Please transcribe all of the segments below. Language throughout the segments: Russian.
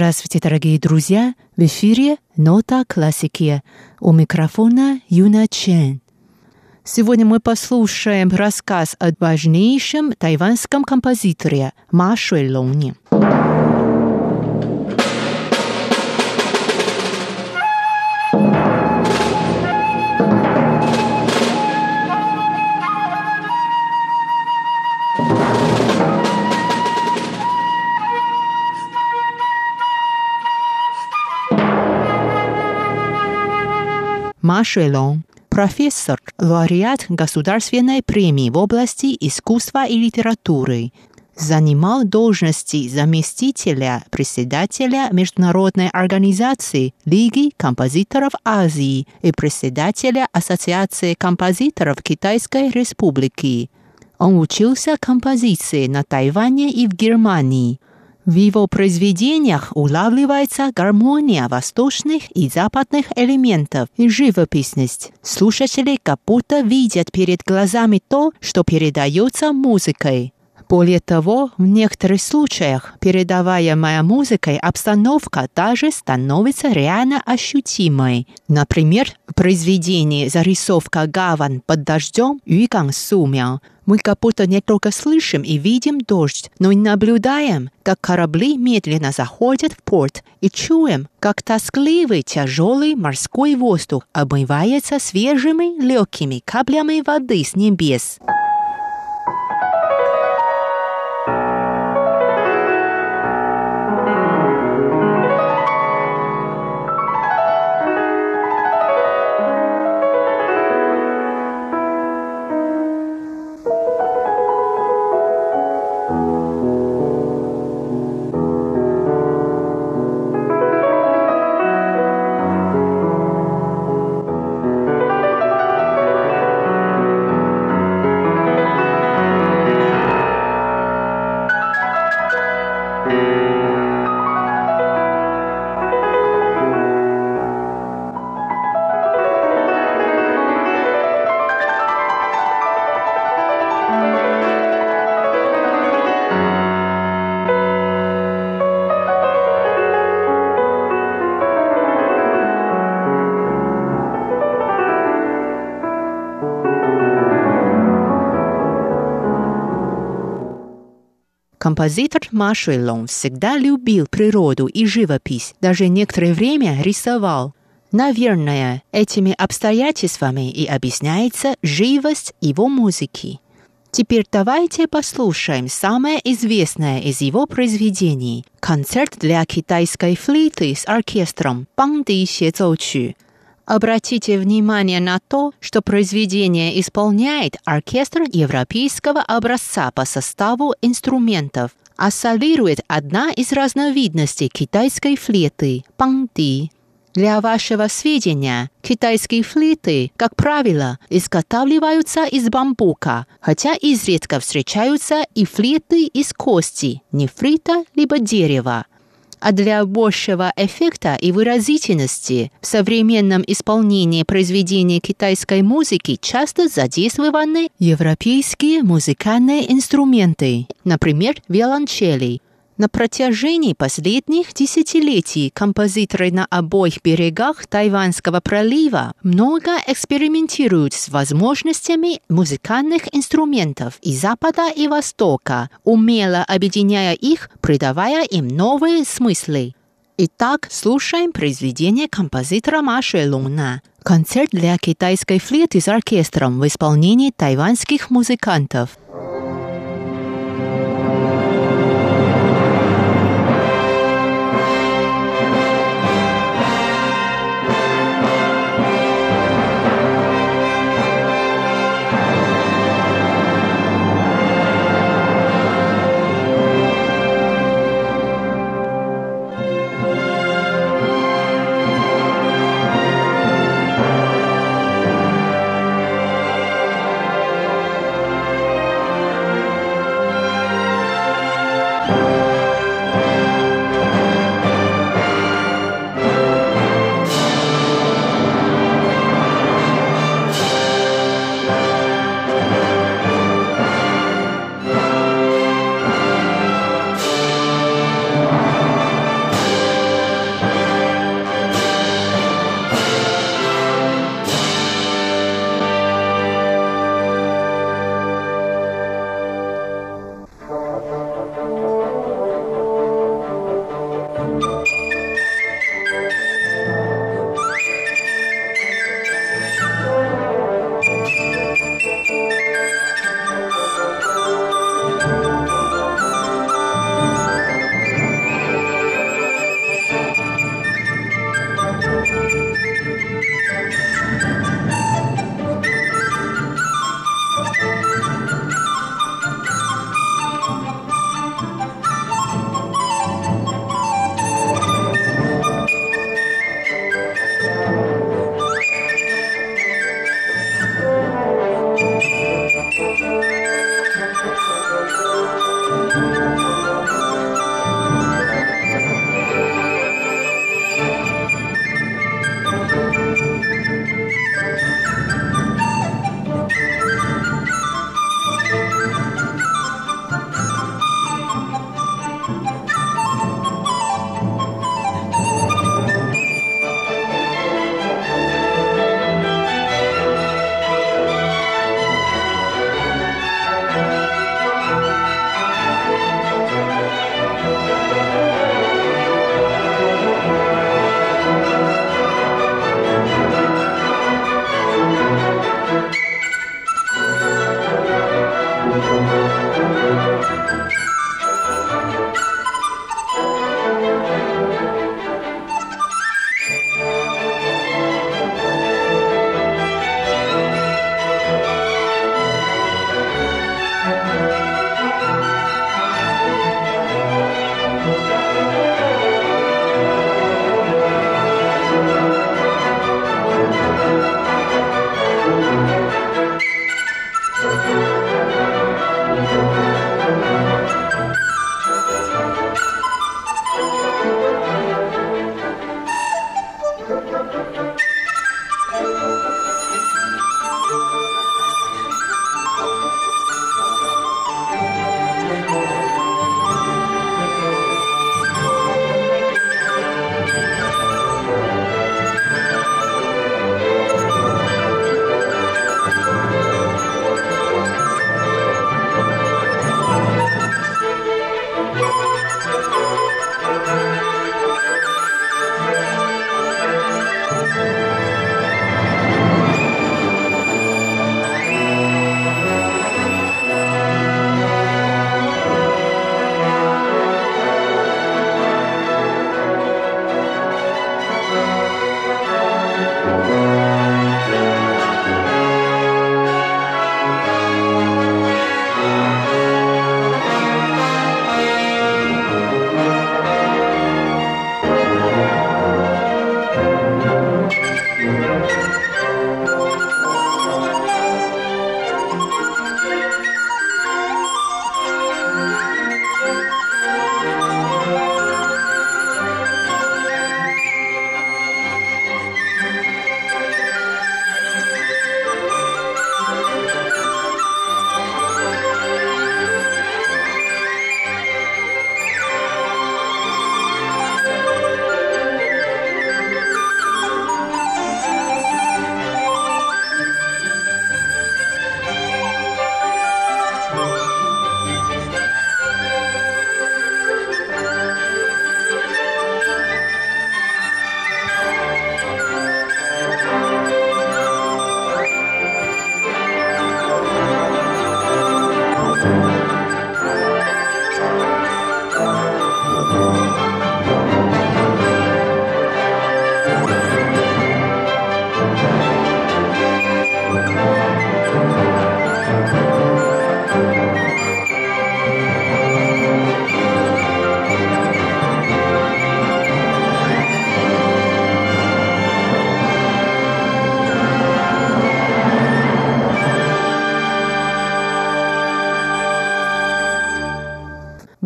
Здравствуйте, дорогие друзья! В эфире «Нота классики». У микрофона Юна Чен. Сегодня мы послушаем рассказ о важнейшем тайванском композиторе Ма Шуэлоне. Ма Шуэлон профессор, лауреат Государственной премии в области искусства и литературы, занимал должности заместителя председателя Международной организации Лиги композиторов Азии и председателя Ассоциации композиторов Китайской Республики. Он учился композиции на Тайване и в Германии – в его произведениях улавливается гармония восточных и западных элементов и живописность. Слушатели как будто видят перед глазами то, что передается музыкой. Более того, в некоторых случаях передаваемая музыкой обстановка даже становится реально ощутимой. Например, в произведении «Зарисовка гавань под дождем» Юган Сумяо мы как будто не только слышим и видим дождь, но и наблюдаем, как корабли медленно заходят в порт и чуем, как тоскливый тяжелый морской воздух обмывается свежими легкими каплями воды с небес. Композитор Ма Шуэлон всегда любил природу и живопись, даже некоторое время рисовал. Наверное, этими обстоятельствами и объясняется живость его музыки. Теперь давайте послушаем самое известное из его произведений – концерт для китайской флейты с оркестром «Бангди Xie Обратите внимание на то, что произведение исполняет оркестр европейского образца по составу инструментов, а солирует одна из разновидностей китайской флейты – панти. Для вашего сведения, китайские флейты, как правило, изготавливаются из бамбука, хотя изредка встречаются и флейты из кости, нефрита либо дерева а для большего эффекта и выразительности в современном исполнении произведений китайской музыки часто задействованы европейские музыкальные инструменты, например, виолончели – на протяжении последних десятилетий композиторы на обоих берегах Тайванского пролива много экспериментируют с возможностями музыкальных инструментов и Запада и Востока, умело объединяя их, придавая им новые смыслы. Итак, слушаем произведение композитора Маши Луна. Концерт для китайской флейты с оркестром в исполнении тайванских музыкантов.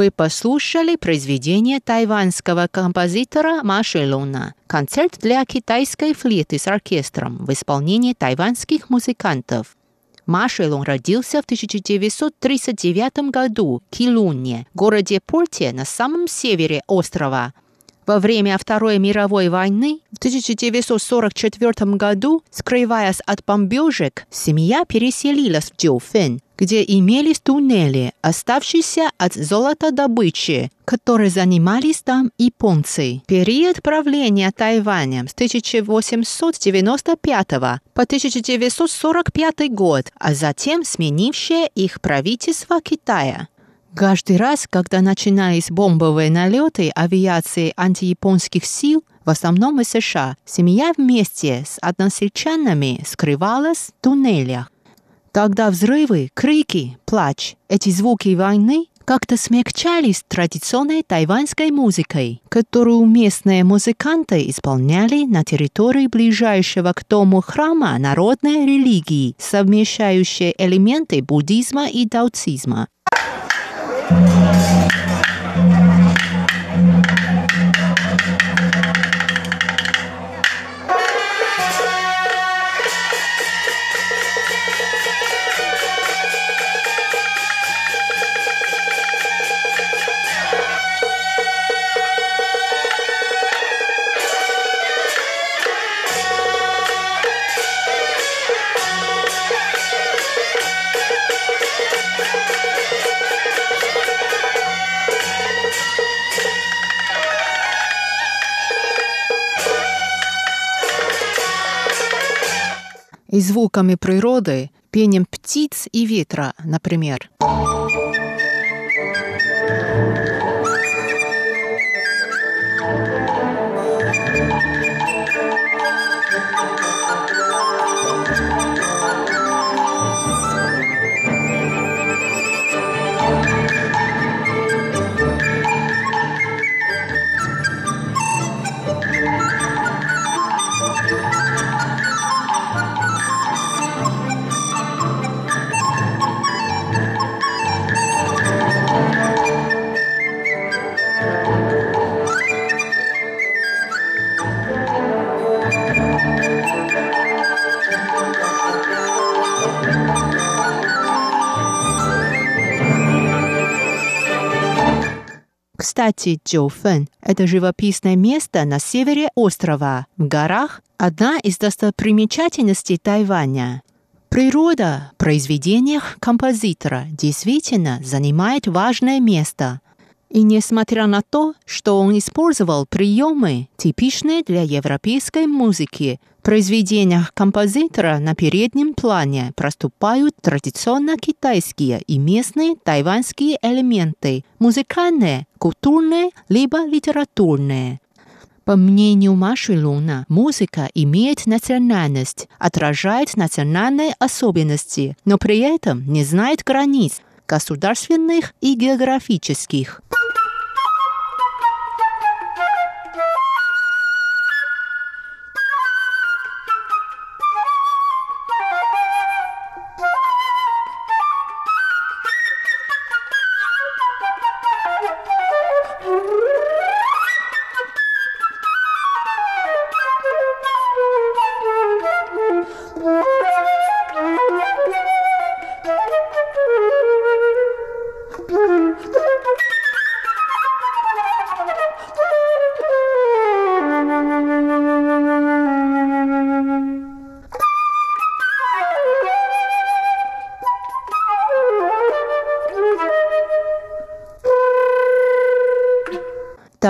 Вы послушали произведение тайванского композитора Маши Луна «Концерт для китайской флейты с оркестром» в исполнении тайванских музыкантов. Машелун родился в 1939 году в Килуне, городе Порте на самом севере острова. Во время Второй мировой войны в 1944 году, скрываясь от бомбежек, семья переселилась в Джоуфен, где имелись туннели, оставшиеся от золотодобычи, которые занимались там японцы. Период правления Тайванем с 1895 по 1945 год, а затем сменившее их правительство Китая. Каждый раз, когда начинались бомбовые налеты авиации антияпонских сил, в основном из США, семья вместе с односельчанами скрывалась в туннелях. Тогда взрывы, крики, плач, эти звуки войны, как-то смягчались традиционной тайваньской музыкой, которую местные музыканты исполняли на территории ближайшего к дому храма народной религии, совмещающей элементы буддизма и даоцизма. И звуками природы, пением птиц и ветра, например. Кстати, Джоуфэн – это живописное место на севере острова, в горах, одна из достопримечательностей Тайваня. Природа в произведениях композитора действительно занимает важное место. И несмотря на то, что он использовал приемы, типичные для европейской музыки, в произведениях композитора на переднем плане проступают традиционно китайские и местные тайваньские элементы, музыкальные, культурные либо литературные. По мнению Маши Луна, музыка имеет национальность, отражает национальные особенности, но при этом не знает границ государственных и географических.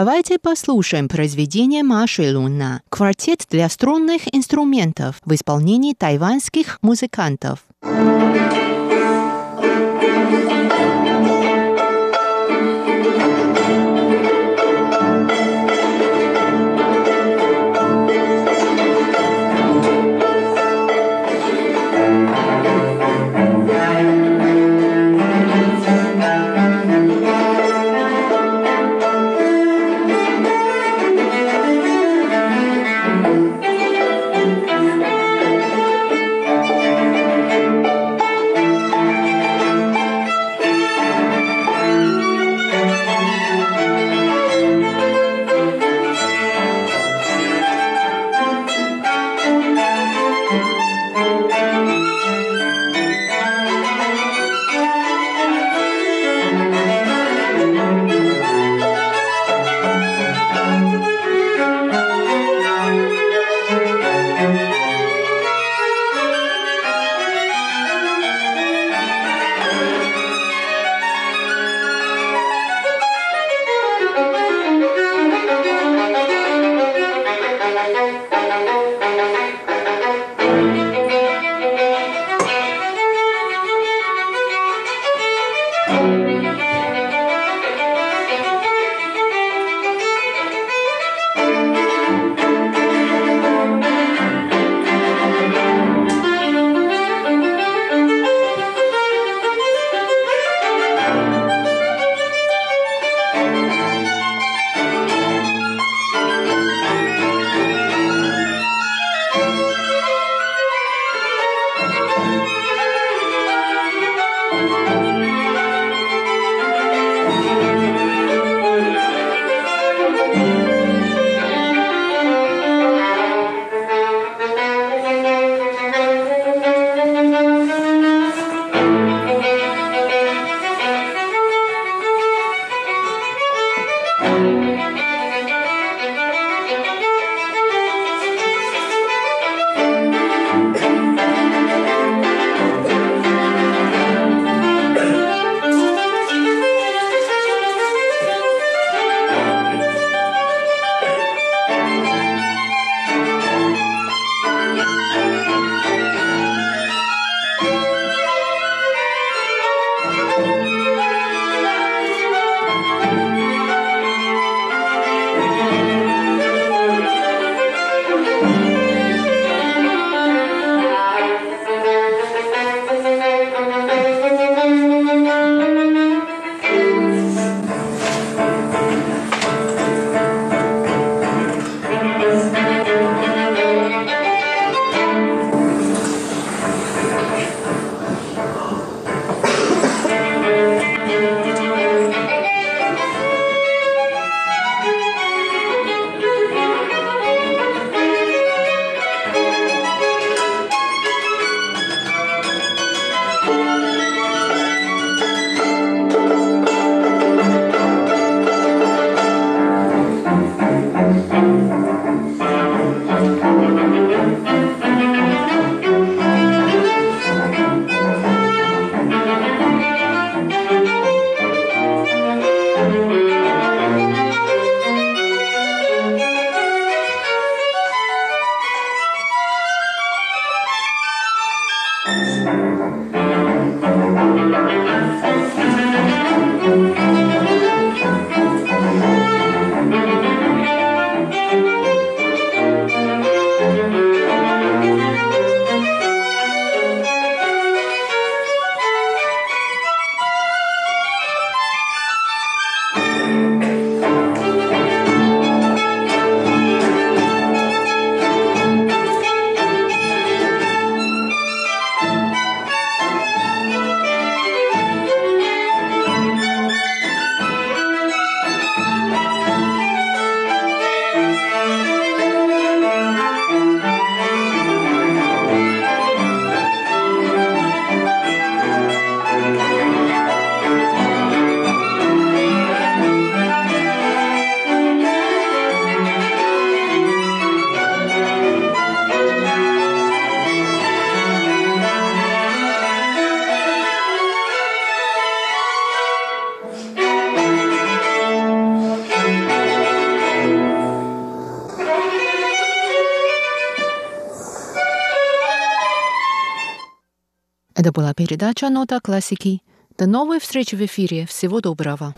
Давайте послушаем произведение Маши Луна «Квартет для струнных инструментов» в исполнении тайваньских музыкантов. была передача «Нота классики». До новой встречи в эфире. Всего доброго.